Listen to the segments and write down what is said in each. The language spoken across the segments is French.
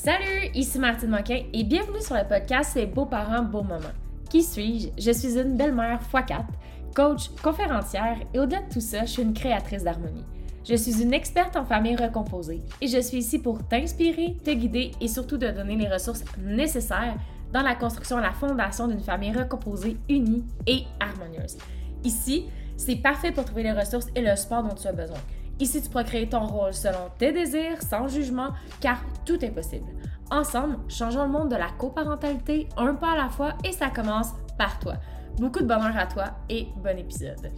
Salut, ici Martine Moquin et bienvenue sur le podcast Les beaux-parents, beaux moments. Qui suis-je? Je suis une belle-mère x4, coach, conférencière et au-delà de tout ça, je suis une créatrice d'harmonie. Je suis une experte en famille recomposée et je suis ici pour t'inspirer, te guider et surtout te donner les ressources nécessaires dans la construction et la fondation d'une famille recomposée, unie et harmonieuse. Ici, c'est parfait pour trouver les ressources et le support dont tu as besoin. Ici, tu pourras créer ton rôle selon tes désirs, sans jugement, car tout est possible. Ensemble, changeons le monde de la coparentalité un pas à la fois et ça commence par toi. Beaucoup de bonheur à toi et bon épisode.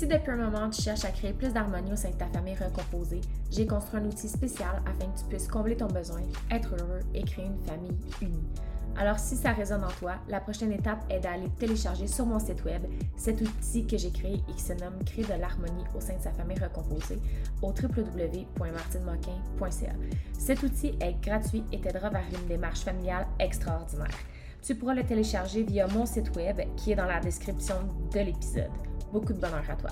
Si depuis un moment tu cherches à créer plus d'harmonie au sein de ta famille recomposée, j'ai construit un outil spécial afin que tu puisses combler ton besoin, être heureux et créer une famille unie. Alors si ça résonne en toi, la prochaine étape est d'aller télécharger sur mon site web cet outil que j'ai créé et qui se nomme Créer de l'harmonie au sein de sa famille recomposée au www.martinemoquin.ca. Cet outil est gratuit et t'aidera vers une démarche familiale extraordinaire. Tu pourras le télécharger via mon site web qui est dans la description de l'épisode. Beaucoup de bonheur à toi.